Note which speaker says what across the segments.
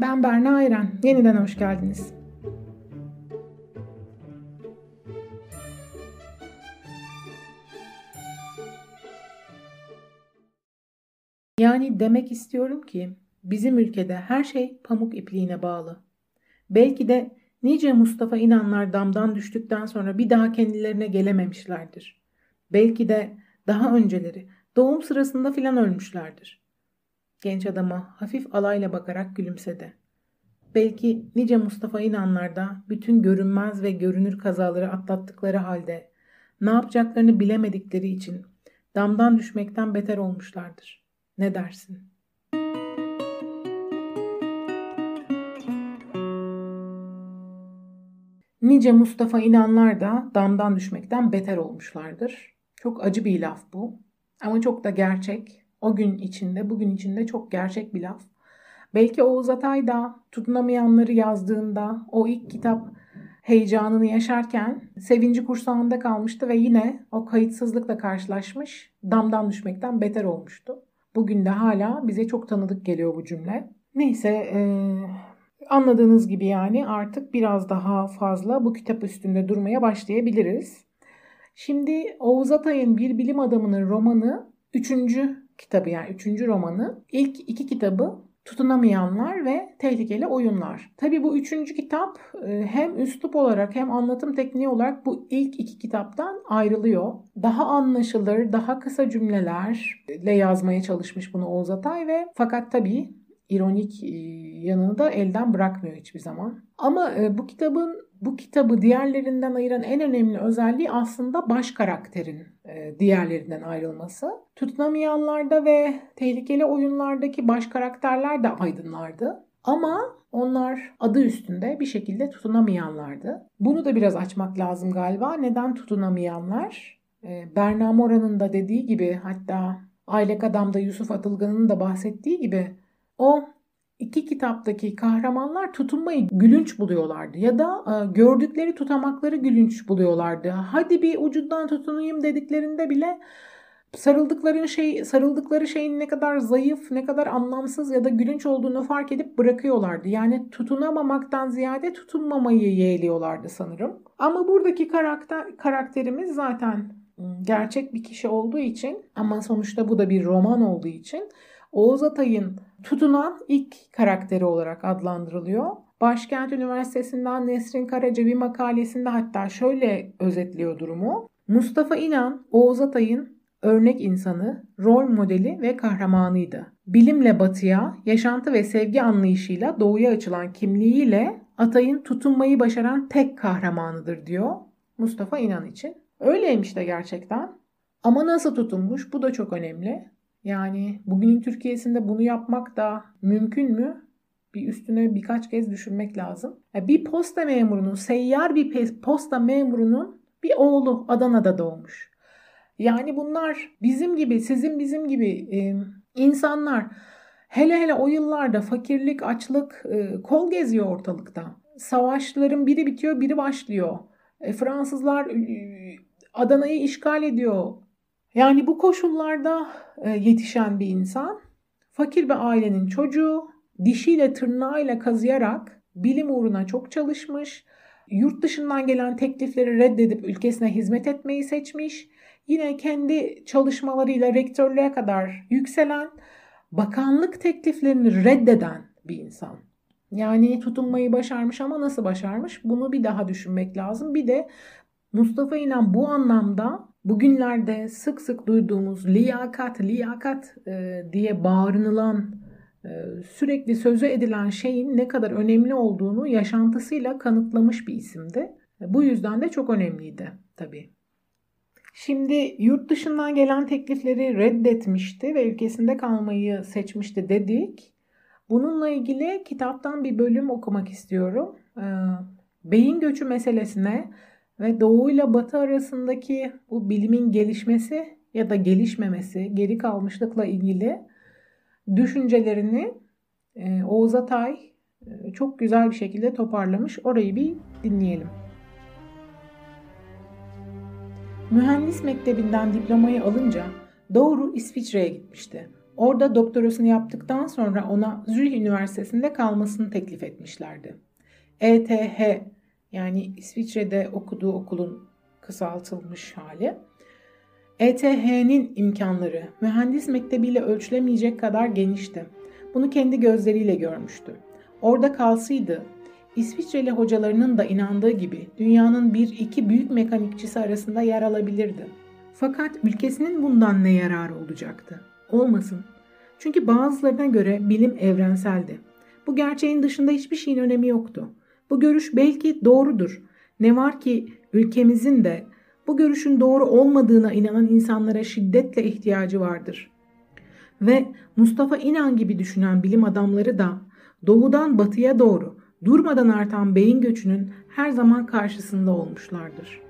Speaker 1: Ben Berna Ayran. Yeniden hoş geldiniz. Yani demek istiyorum ki bizim ülkede her şey pamuk ipliğine bağlı. Belki de nice Mustafa İnanlar damdan düştükten sonra bir daha kendilerine gelememişlerdir. Belki de daha önceleri doğum sırasında filan ölmüşlerdir. Genç adama hafif alayla bakarak gülümsedi. Belki nice Mustafa İnanlar da bütün görünmez ve görünür kazaları atlattıkları halde ne yapacaklarını bilemedikleri için damdan düşmekten beter olmuşlardır. Ne dersin? Nice Mustafa İnanlar da damdan düşmekten beter olmuşlardır. Çok acı bir laf bu. Ama çok da gerçek. O gün içinde, bugün içinde çok gerçek bir laf. Belki Oğuz Atay da tutunamayanları yazdığında o ilk kitap heyecanını yaşarken sevinci kursağında kalmıştı ve yine o kayıtsızlıkla karşılaşmış, damdan düşmekten beter olmuştu. Bugün de hala bize çok tanıdık geliyor bu cümle. Neyse e, anladığınız gibi yani artık biraz daha fazla bu kitap üstünde durmaya başlayabiliriz. Şimdi Oğuz Atay'ın Bir Bilim Adamı'nın romanı üçüncü kitabı yani üçüncü romanı. İlk iki kitabı Tutunamayanlar ve Tehlikeli Oyunlar. Tabi bu üçüncü kitap e, hem üslup olarak hem anlatım tekniği olarak bu ilk iki kitaptan ayrılıyor. Daha anlaşılır, daha kısa cümlelerle yazmaya çalışmış bunu Oğuz Atay ve fakat tabii ironik e, yanını da elden bırakmıyor hiçbir zaman. Ama e, bu kitabın bu kitabı diğerlerinden ayıran en önemli özelliği aslında baş karakterin e, diğerlerinden ayrılması. Tutunamayanlarda ve tehlikeli oyunlardaki baş karakterler de aydınlardı. Ama onlar adı üstünde bir şekilde tutunamayanlardı. Bunu da biraz açmak lazım galiba. Neden tutunamayanlar? Berna Mora'nın da dediği gibi hatta Aylek Adam'da Yusuf Atılgan'ın da bahsettiği gibi o iki kitaptaki kahramanlar tutunmayı gülünç buluyorlardı ya da e, gördükleri tutamakları gülünç buluyorlardı. Hadi bir ucundan tutunayım dediklerinde bile sarıldıkları şey sarıldıkları şeyin ne kadar zayıf, ne kadar anlamsız ya da gülünç olduğunu fark edip bırakıyorlardı. Yani tutunamamaktan ziyade tutunmamayı yeğliyorlardı sanırım. Ama buradaki karakter karakterimiz zaten gerçek bir kişi olduğu için ama sonuçta bu da bir roman olduğu için Oğuz Atay'ın tutunan ilk karakteri olarak adlandırılıyor. Başkent Üniversitesi'nden Nesrin Karaca bir makalesinde hatta şöyle özetliyor durumu. Mustafa İnan, Oğuz Atay'ın örnek insanı, rol modeli ve kahramanıydı. Bilimle batıya, yaşantı ve sevgi anlayışıyla doğuya açılan kimliğiyle Atay'ın tutunmayı başaran tek kahramanıdır diyor Mustafa İnan için. Öyleymiş de gerçekten. Ama nasıl tutunmuş bu da çok önemli. Yani bugünün Türkiye'sinde bunu yapmak da mümkün mü? Bir üstüne birkaç kez düşünmek lazım. Bir posta memurunun, seyyar bir posta memurunun bir oğlu Adana'da doğmuş. Yani bunlar bizim gibi, sizin bizim gibi e, insanlar hele hele o yıllarda fakirlik, açlık e, kol geziyor ortalıkta. Savaşların biri bitiyor, biri başlıyor. E, Fransızlar e, Adana'yı işgal ediyor. Yani bu koşullarda e, yetişen bir insan fakir bir ailenin çocuğu dişiyle tırnağıyla kazıyarak bilim uğruna çok çalışmış. Yurt dışından gelen teklifleri reddedip ülkesine hizmet etmeyi seçmiş. Yine kendi çalışmalarıyla rektörlüğe kadar yükselen, bakanlık tekliflerini reddeden bir insan. Yani tutunmayı başarmış ama nasıl başarmış? Bunu bir daha düşünmek lazım. Bir de Mustafa İnan bu anlamda bugünlerde sık sık duyduğumuz liyakat, liyakat e, diye bağırınılan, e, sürekli sözü edilen şeyin ne kadar önemli olduğunu yaşantısıyla kanıtlamış bir isimdi. E, bu yüzden de çok önemliydi tabii. Şimdi yurt dışından gelen teklifleri reddetmişti ve ülkesinde kalmayı seçmişti dedik. Bununla ilgili kitaptan bir bölüm okumak istiyorum. E, beyin göçü meselesine ve Doğu ile Batı arasındaki bu bilimin gelişmesi ya da gelişmemesi, geri kalmışlıkla ilgili düşüncelerini e, Oğuz Atay e, çok güzel bir şekilde toparlamış. Orayı bir dinleyelim. Mühendis mektebinden diplomayı alınca doğru İsviçre'ye gitmişti. Orada doktorasını yaptıktan sonra ona Zürih Üniversitesi'nde kalmasını teklif etmişlerdi. ETH yani İsviçre'de okuduğu okulun kısaltılmış hali. ETH'nin imkanları mühendis mektebiyle ölçülemeyecek kadar genişti. Bunu kendi gözleriyle görmüştü. Orada kalsaydı İsviçreli hocalarının da inandığı gibi dünyanın bir iki büyük mekanikçisi arasında yer alabilirdi. Fakat ülkesinin bundan ne yararı olacaktı? Olmasın. Çünkü bazılarına göre bilim evrenseldi. Bu gerçeğin dışında hiçbir şeyin önemi yoktu. Bu görüş belki doğrudur. Ne var ki ülkemizin de bu görüşün doğru olmadığına inanan insanlara şiddetle ihtiyacı vardır. Ve Mustafa İnan gibi düşünen bilim adamları da doğudan batıya doğru durmadan artan beyin göçünün her zaman karşısında olmuşlardır.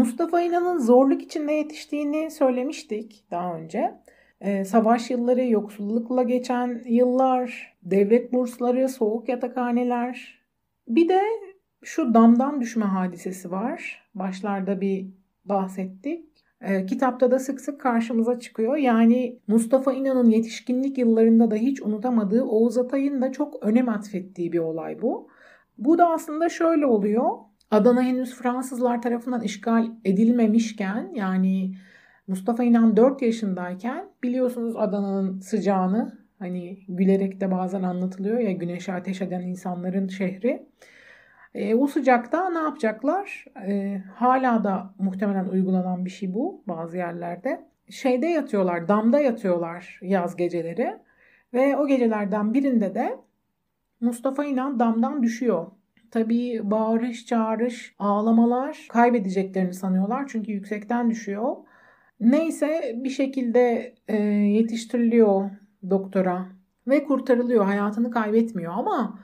Speaker 1: Mustafa İnan'ın zorluk içinde yetiştiğini söylemiştik daha önce. Ee, savaş yılları, yoksullukla geçen yıllar, devlet bursları, soğuk yatakhaneler. Bir de şu damdan düşme hadisesi var. Başlarda bir bahsettik. E, kitapta da sık sık karşımıza çıkıyor. Yani Mustafa İnan'ın yetişkinlik yıllarında da hiç unutamadığı Oğuz Atay'ın da çok önem atfettiği bir olay bu. Bu da aslında şöyle oluyor. Adana henüz Fransızlar tarafından işgal edilmemişken yani Mustafa İnan 4 yaşındayken biliyorsunuz Adana'nın sıcağını hani gülerek de bazen anlatılıyor ya güneşe ateş eden insanların şehri. E, o sıcakta ne yapacaklar? E, hala da muhtemelen uygulanan bir şey bu bazı yerlerde. Şeyde yatıyorlar, damda yatıyorlar yaz geceleri. Ve o gecelerden birinde de Mustafa İnan damdan düşüyor. Tabii bağırış, çağırış, ağlamalar kaybedeceklerini sanıyorlar çünkü yüksekten düşüyor. Neyse bir şekilde e, yetiştiriliyor doktora ve kurtarılıyor. Hayatını kaybetmiyor ama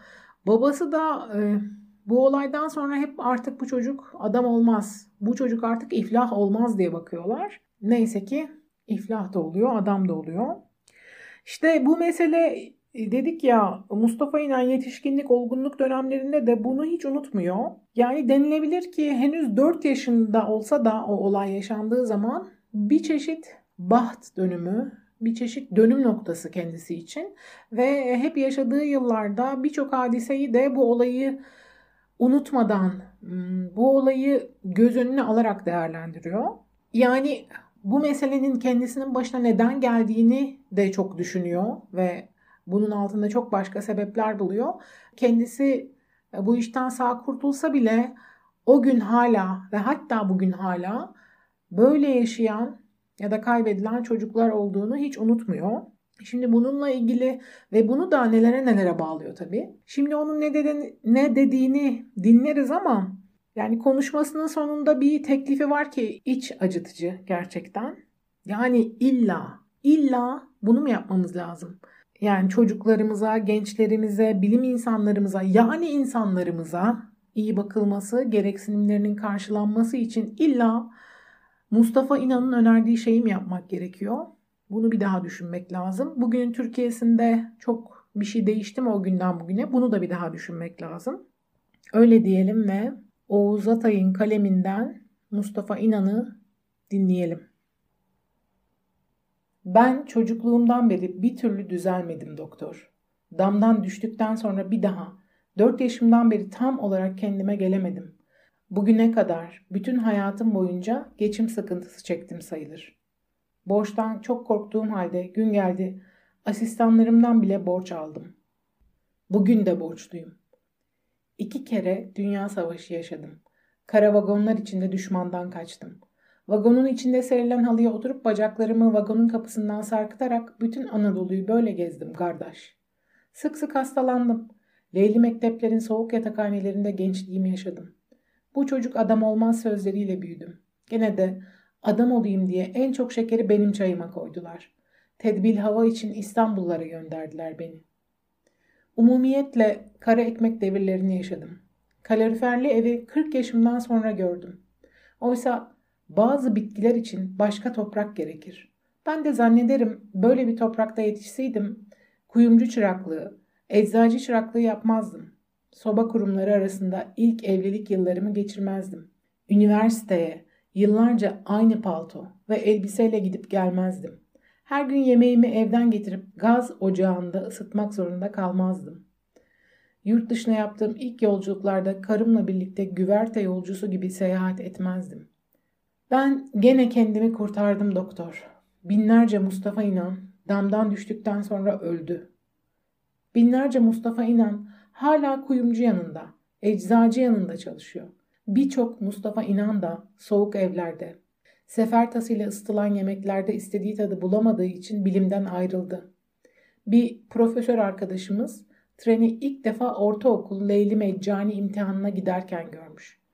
Speaker 1: babası da e, bu olaydan sonra hep artık bu çocuk adam olmaz. Bu çocuk artık iflah olmaz diye bakıyorlar. Neyse ki iflah da oluyor, adam da oluyor. İşte bu mesele dedik ya Mustafa İnan yetişkinlik, olgunluk dönemlerinde de bunu hiç unutmuyor. Yani denilebilir ki henüz 4 yaşında olsa da o olay yaşandığı zaman bir çeşit baht dönümü, bir çeşit dönüm noktası kendisi için ve hep yaşadığı yıllarda birçok hadiseyi de bu olayı unutmadan bu olayı göz önüne alarak değerlendiriyor. Yani bu meselenin kendisinin başına neden geldiğini de çok düşünüyor ve bunun altında çok başka sebepler buluyor. Kendisi e, bu işten sağ kurtulsa bile o gün hala ve hatta bugün hala böyle yaşayan ya da kaybedilen çocuklar olduğunu hiç unutmuyor. Şimdi bununla ilgili ve bunu da nelere nelere bağlıyor tabii. Şimdi onun ne, dediğini, ne dediğini dinleriz ama yani konuşmasının sonunda bir teklifi var ki iç acıtıcı gerçekten. Yani illa, illa bunu mu yapmamız lazım? Yani çocuklarımıza, gençlerimize, bilim insanlarımıza yani insanlarımıza iyi bakılması, gereksinimlerinin karşılanması için illa Mustafa İnan'ın önerdiği şeyi mi yapmak gerekiyor? Bunu bir daha düşünmek lazım. Bugünün Türkiye'sinde çok bir şey değişti mi o günden bugüne? Bunu da bir daha düşünmek lazım. Öyle diyelim ve Oğuz Atay'ın kaleminden Mustafa İnan'ı dinleyelim. Ben çocukluğumdan beri bir türlü düzelmedim doktor. Damdan düştükten sonra bir daha, dört yaşımdan beri tam olarak kendime gelemedim. Bugüne kadar bütün hayatım boyunca geçim sıkıntısı çektim sayılır. Borçtan çok korktuğum halde gün geldi. Asistanlarımdan bile borç aldım. Bugün de borçluyum. İki kere dünya savaşı yaşadım. Kara vagonlar içinde düşmandan kaçtım. Vagonun içinde serilen halıya oturup bacaklarımı vagonun kapısından sarkıtarak bütün Anadolu'yu böyle gezdim kardeş. Sık sık hastalandım. Leyli mekteplerin soğuk yatakhanelerinde gençliğimi yaşadım. Bu çocuk adam olmaz sözleriyle büyüdüm. Gene de Adam olayım diye en çok şekeri benim çayıma koydular. Tedbil hava için İstanbullara gönderdiler beni. Umumiyetle kara ekmek devirlerini yaşadım. Kaloriferli evi 40 yaşımdan sonra gördüm. Oysa bazı bitkiler için başka toprak gerekir. Ben de zannederim böyle bir toprakta yetişseydim kuyumcu çıraklığı, eczacı çıraklığı yapmazdım. soba kurumları arasında ilk evlilik yıllarımı geçirmezdim. Üniversiteye yıllarca aynı palto ve elbiseyle gidip gelmezdim. Her gün yemeğimi evden getirip gaz ocağında ısıtmak zorunda kalmazdım. Yurt dışına yaptığım ilk yolculuklarda karımla birlikte güverte yolcusu gibi seyahat etmezdim. Ben gene kendimi kurtardım doktor. Binlerce Mustafa İnan damdan düştükten sonra öldü. Binlerce Mustafa İnan hala kuyumcu yanında, eczacı yanında çalışıyor. Birçok Mustafa İnan da soğuk evlerde, sefer tasıyla ısıtılan yemeklerde istediği tadı bulamadığı için bilimden ayrıldı. Bir profesör arkadaşımız treni ilk defa ortaokul Leyli Meccani imtihanına giderken görmüş.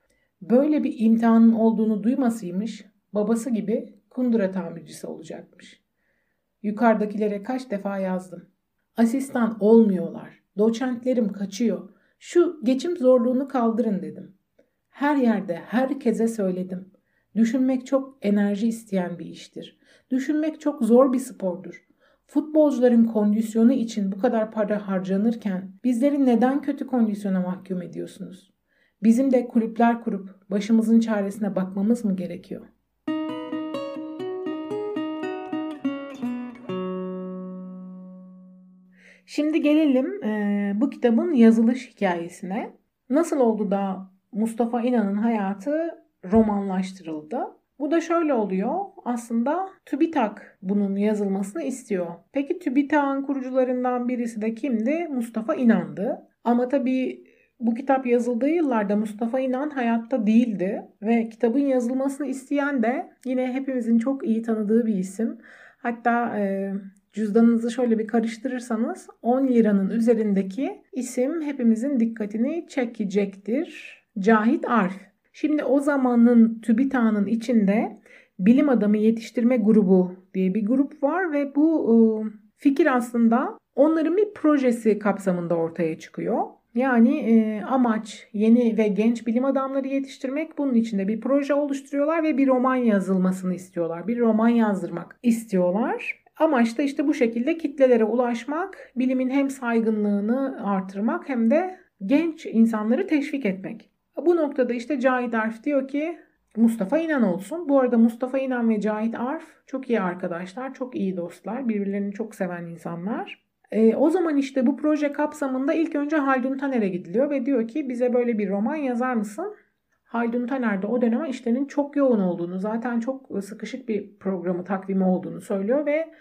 Speaker 1: Böyle bir imtihanın olduğunu duymasıymış, babası gibi kundura tamircisi olacakmış. Yukarıdakilere kaç defa yazdım. Asistan olmuyorlar. Doçentlerim kaçıyor. Şu geçim zorluğunu kaldırın dedim. Her yerde herkese söyledim. Düşünmek çok enerji isteyen bir iştir. Düşünmek çok zor bir spordur. Futbolcuların kondisyonu için bu kadar para harcanırken bizleri neden kötü kondisyona mahkum ediyorsunuz? Bizim de kulüpler kurup başımızın çaresine bakmamız mı gerekiyor? Şimdi gelelim e, bu kitabın yazılış hikayesine. Nasıl oldu da Mustafa İnan'ın hayatı romanlaştırıldı? Bu da şöyle oluyor. Aslında TÜBİTAK bunun yazılmasını istiyor. Peki TÜBİTAK'ın kurucularından birisi de kimdi? Mustafa İnan'dı. Ama tabii bu kitap yazıldığı yıllarda Mustafa İnan hayatta değildi ve kitabın yazılmasını isteyen de yine hepimizin çok iyi tanıdığı bir isim. Hatta e, cüzdanınızı şöyle bir karıştırırsanız 10 liranın üzerindeki isim hepimizin dikkatini çekecektir. Cahit Arf. Şimdi o zamanın TÜBİTAK'ın içinde bilim adamı yetiştirme grubu diye bir grup var ve bu e, fikir aslında onların bir projesi kapsamında ortaya çıkıyor. Yani e, amaç yeni ve genç bilim adamları yetiştirmek. Bunun içinde bir proje oluşturuyorlar ve bir roman yazılmasını istiyorlar. Bir roman yazdırmak istiyorlar. Amaç da işte bu şekilde kitlelere ulaşmak, bilimin hem saygınlığını artırmak hem de genç insanları teşvik etmek. Bu noktada işte Cahit Arf diyor ki Mustafa İnan olsun. Bu arada Mustafa İnan ve Cahit Arf çok iyi arkadaşlar, çok iyi dostlar, birbirlerini çok seven insanlar. E, o zaman işte bu proje kapsamında ilk önce Haldun Taner'e gidiliyor ve diyor ki bize böyle bir roman yazar mısın? Haldun Taner de o dönem işlerinin çok yoğun olduğunu, zaten çok sıkışık bir programı, takvimi olduğunu söylüyor ve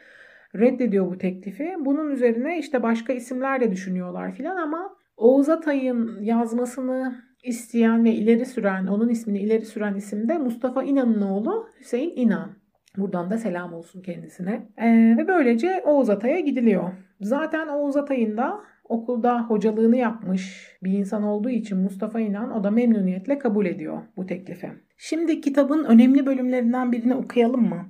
Speaker 1: reddediyor bu teklifi. Bunun üzerine işte başka isimler de düşünüyorlar filan ama Oğuz Atay'ın yazmasını isteyen ve ileri süren, onun ismini ileri süren isim de Mustafa İnan'ın oğlu Hüseyin İnan. Buradan da selam olsun kendisine. Ee, ve böylece Oğuz Atay'a gidiliyor. Zaten Oğuz Atay'ın da okulda hocalığını yapmış bir insan olduğu için Mustafa İnan o da memnuniyetle kabul ediyor bu teklifi. Şimdi kitabın önemli bölümlerinden birini okuyalım mı?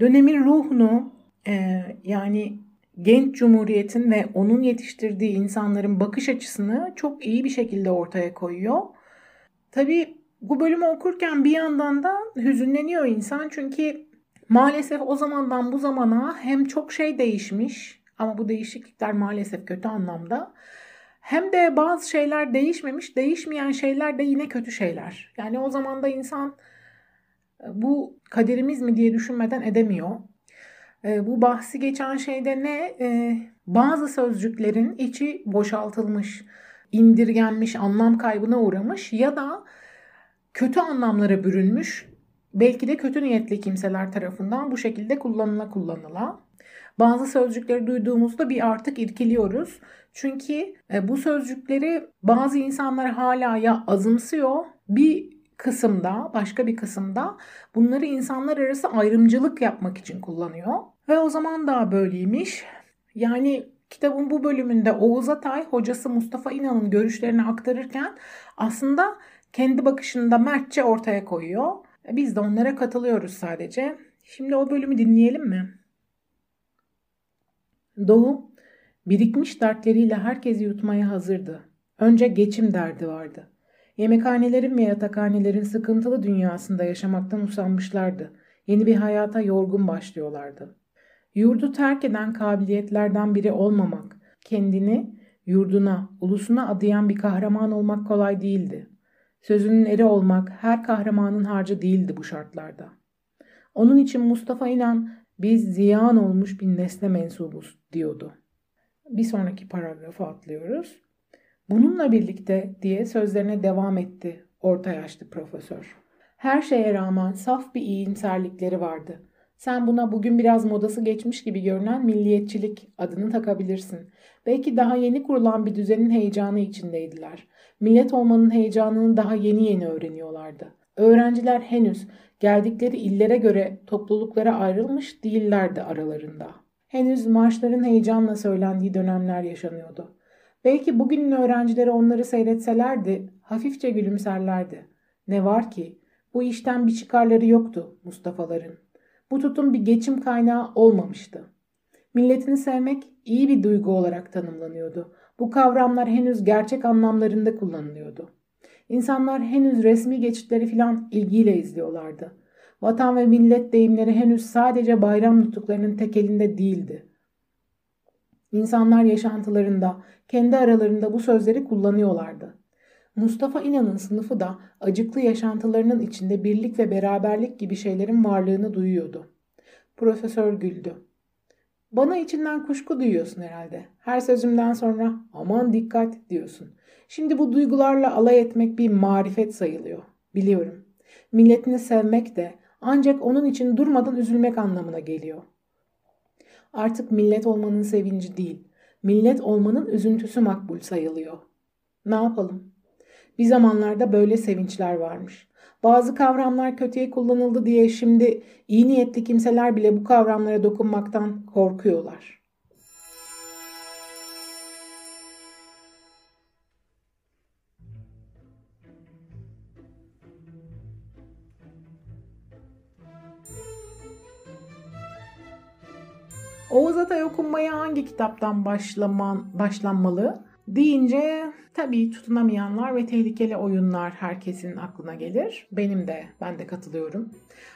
Speaker 1: Dönemin ruhunu e, yani genç cumhuriyetin ve onun yetiştirdiği insanların bakış açısını çok iyi bir şekilde ortaya koyuyor. Tabii bu bölümü okurken bir yandan da hüzünleniyor insan çünkü maalesef o zamandan bu zamana hem çok şey değişmiş ama bu değişiklikler maalesef kötü anlamda. Hem de bazı şeyler değişmemiş, değişmeyen şeyler de yine kötü şeyler. Yani o zaman da insan e, bu kaderimiz mi diye düşünmeden edemiyor. E, bu bahsi geçen şeyde ne? E, bazı sözcüklerin içi boşaltılmış, indirgenmiş, anlam kaybına uğramış ya da kötü anlamlara bürünmüş. Belki de kötü niyetli kimseler tarafından bu şekilde kullanıla kullanıla. Bazı sözcükleri duyduğumuzda bir artık irkiliyoruz. Çünkü e, bu sözcükleri bazı insanlar hala ya azımsıyor bir kısımda, başka bir kısımda bunları insanlar arası ayrımcılık yapmak için kullanıyor. Ve o zaman daha böyleymiş. Yani kitabın bu bölümünde Oğuz Atay hocası Mustafa İnan'ın görüşlerini aktarırken aslında kendi bakışını da mertçe ortaya koyuyor. Biz de onlara katılıyoruz sadece. Şimdi o bölümü dinleyelim mi? Doğu, birikmiş dertleriyle herkesi yutmaya hazırdı. Önce geçim derdi vardı. Yemekhanelerin ve yatakhanelerin sıkıntılı dünyasında yaşamaktan usanmışlardı. Yeni bir hayata yorgun başlıyorlardı. Yurdu terk eden kabiliyetlerden biri olmamak, kendini yurduna, ulusuna adayan bir kahraman olmak kolay değildi. Sözünün eri olmak her kahramanın harcı değildi bu şartlarda. Onun için Mustafa İnan biz ziyan olmuş bir nesne mensubuz diyordu. Bir sonraki paragrafı atlıyoruz. Bununla birlikte diye sözlerine devam etti orta yaşlı profesör. Her şeye rağmen saf bir iyimserlikleri vardı. Sen buna bugün biraz modası geçmiş gibi görünen milliyetçilik adını takabilirsin. Belki daha yeni kurulan bir düzenin heyecanı içindeydiler. Millet olmanın heyecanını daha yeni yeni öğreniyorlardı. Öğrenciler henüz geldikleri illere göre topluluklara ayrılmış değillerdi aralarında. Henüz marşların heyecanla söylendiği dönemler yaşanıyordu. Belki bugünün öğrencileri onları seyretselerdi hafifçe gülümserlerdi. Ne var ki bu işten bir çıkarları yoktu Mustafa'ların. Bu tutum bir geçim kaynağı olmamıştı. Milletini sevmek iyi bir duygu olarak tanımlanıyordu. Bu kavramlar henüz gerçek anlamlarında kullanılıyordu. İnsanlar henüz resmi geçitleri filan ilgiyle izliyorlardı. Vatan ve millet deyimleri henüz sadece bayram nutuklarının tekelinde değildi. İnsanlar yaşantılarında, kendi aralarında bu sözleri kullanıyorlardı. Mustafa İnan'ın sınıfı da acıklı yaşantılarının içinde birlik ve beraberlik gibi şeylerin varlığını duyuyordu. Profesör güldü. Bana içinden kuşku duyuyorsun herhalde. Her sözümden sonra aman dikkat diyorsun. Şimdi bu duygularla alay etmek bir marifet sayılıyor. Biliyorum. Milletini sevmek de ancak onun için durmadan üzülmek anlamına geliyor. Artık millet olmanın sevinci değil, millet olmanın üzüntüsü makbul sayılıyor. Ne yapalım? Bir zamanlarda böyle sevinçler varmış. Bazı kavramlar kötüye kullanıldı diye şimdi iyi niyetli kimseler bile bu kavramlara dokunmaktan korkuyorlar. Oğuz Atay okunmaya hangi kitaptan başlaman, başlanmalı deyince tabii tutunamayanlar ve tehlikeli oyunlar herkesin aklına gelir. Benim de, ben de katılıyorum.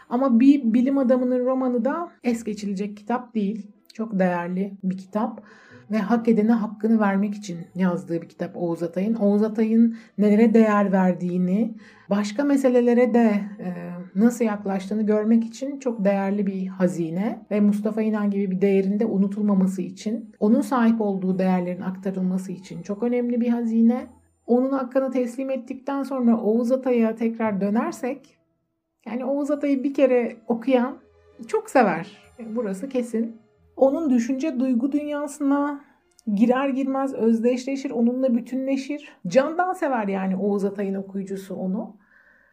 Speaker 1: Ama bir bilim adamının romanı da es geçilecek kitap değil. Çok değerli bir kitap ve hak edene hakkını vermek için yazdığı bir kitap Oğuz Atay'ın. Oğuz Atay'ın nelere değer verdiğini, başka meselelere de e, nasıl yaklaştığını görmek için çok değerli bir hazine ve Mustafa İnan gibi bir değerinde unutulmaması için, onun sahip olduğu değerlerin aktarılması için çok önemli bir hazine. Onun hakkını teslim ettikten sonra Oğuz Atay'a tekrar dönersek, yani Oğuz Atay'ı bir kere okuyan çok sever. Burası kesin onun düşünce duygu dünyasına girer girmez özdeşleşir, onunla bütünleşir. Candan sever yani Oğuz Atay'ın okuyucusu onu.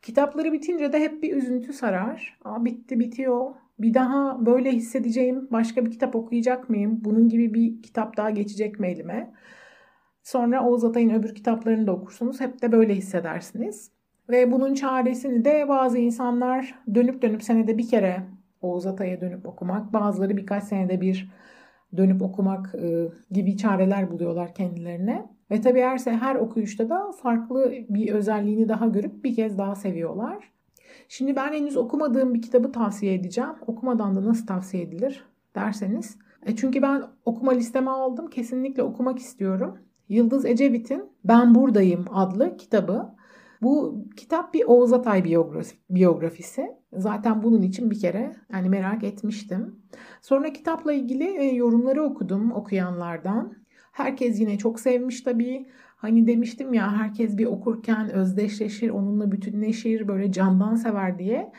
Speaker 1: Kitapları bitince de hep bir üzüntü sarar. Aa, bitti bitiyor. Bir daha böyle hissedeceğim başka bir kitap okuyacak mıyım? Bunun gibi bir kitap daha geçecek mi elime? Sonra Oğuz Atay'ın öbür kitaplarını da okursunuz. Hep de böyle hissedersiniz. Ve bunun çaresini de bazı insanlar dönüp dönüp senede bir kere Oğuz Atay'a dönüp okumak, bazıları birkaç senede bir dönüp okumak e, gibi çareler buluyorlar kendilerine. Ve tabii her, her okuyuşta da farklı bir özelliğini daha görüp bir kez daha seviyorlar. Şimdi ben henüz okumadığım bir kitabı tavsiye edeceğim. Okumadan da nasıl tavsiye edilir derseniz. E çünkü ben okuma listeme aldım. Kesinlikle okumak istiyorum. Yıldız Ecevit'in Ben Buradayım adlı kitabı. Bu kitap bir Oğuz Atay biyografi, biyografisi. Zaten bunun için bir kere yani merak etmiştim. Sonra kitapla ilgili e, yorumları okudum okuyanlardan. Herkes yine çok sevmiş tabii. Hani demiştim ya herkes bir okurken özdeşleşir, onunla bütünleşir, böyle candan sever diye.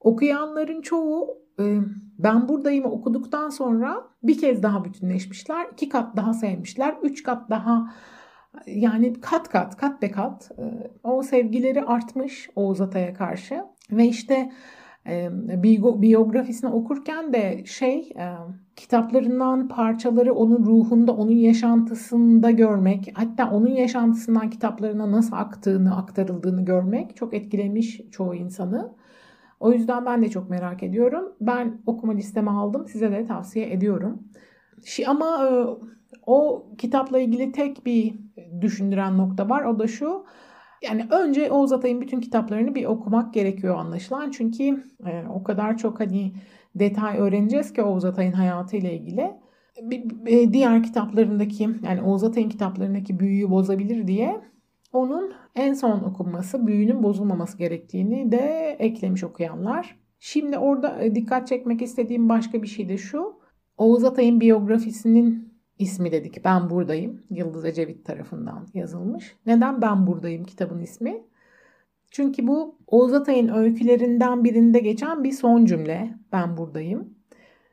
Speaker 1: Okuyanların çoğu e, ben buradayım okuduktan sonra bir kez daha bütünleşmişler. iki kat daha sevmişler. Üç kat daha yani kat kat, kat be kat e, o sevgileri artmış Oğuz Atay'a karşı. Ve işte e, biyografisini okurken de şey e, kitaplarından parçaları onun ruhunda, onun yaşantısında görmek, hatta onun yaşantısından kitaplarına nasıl aktığını, aktarıldığını görmek çok etkilemiş çoğu insanı. O yüzden ben de çok merak ediyorum. Ben okuma listeme aldım. Size de tavsiye ediyorum. Ama o kitapla ilgili tek bir düşündüren nokta var. O da şu. Yani önce Oğuz Atay'ın bütün kitaplarını bir okumak gerekiyor anlaşılan. Çünkü e, o kadar çok hani detay öğreneceğiz ki Oğuz Atay'ın hayatıyla ilgili. diğer kitaplarındaki yani Oğuz Atay'ın kitaplarındaki büyüyü bozabilir diye onun en son okunması, büyünün bozulmaması gerektiğini de eklemiş okuyanlar. Şimdi orada e, dikkat çekmek istediğim başka bir şey de şu. Oğuz Atay'ın biyografisinin ismi dedik. Ben buradayım. Yıldız Ecevit tarafından yazılmış. Neden Ben buradayım kitabın ismi? Çünkü bu Oğuz Atay'ın öykülerinden birinde geçen bir son cümle. Ben buradayım.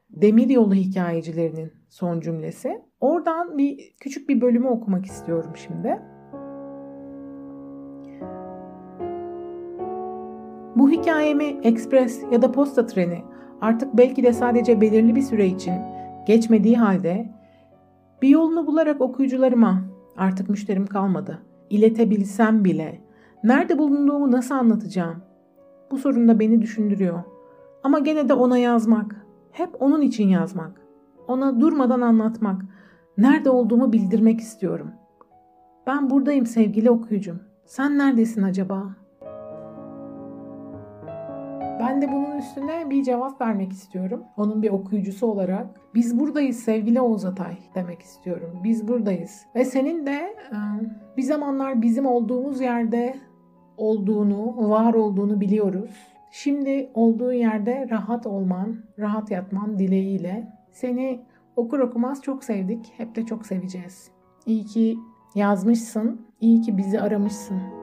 Speaker 1: Demiryolu hikayecilerinin son cümlesi. Oradan bir küçük bir bölümü okumak istiyorum şimdi. Bu hikayemi ekspres ya da posta treni artık belki de sadece belirli bir süre için geçmediği halde bir yolunu bularak okuyucularıma artık müşterim kalmadı. İletebilsem bile nerede bulunduğumu nasıl anlatacağım? Bu sorun da beni düşündürüyor. Ama gene de ona yazmak, hep onun için yazmak, ona durmadan anlatmak, nerede olduğumu bildirmek istiyorum. Ben buradayım sevgili okuyucum. Sen neredesin acaba?'' De bunun üstüne bir cevap vermek istiyorum. Onun bir okuyucusu olarak. Biz buradayız sevgili Oğuz Atay demek istiyorum. Biz buradayız. Ve senin de bir zamanlar bizim olduğumuz yerde olduğunu, var olduğunu biliyoruz. Şimdi olduğu yerde rahat olman, rahat yatman dileğiyle seni okur okumaz çok sevdik. Hep de çok seveceğiz. İyi ki yazmışsın, iyi ki bizi aramışsın.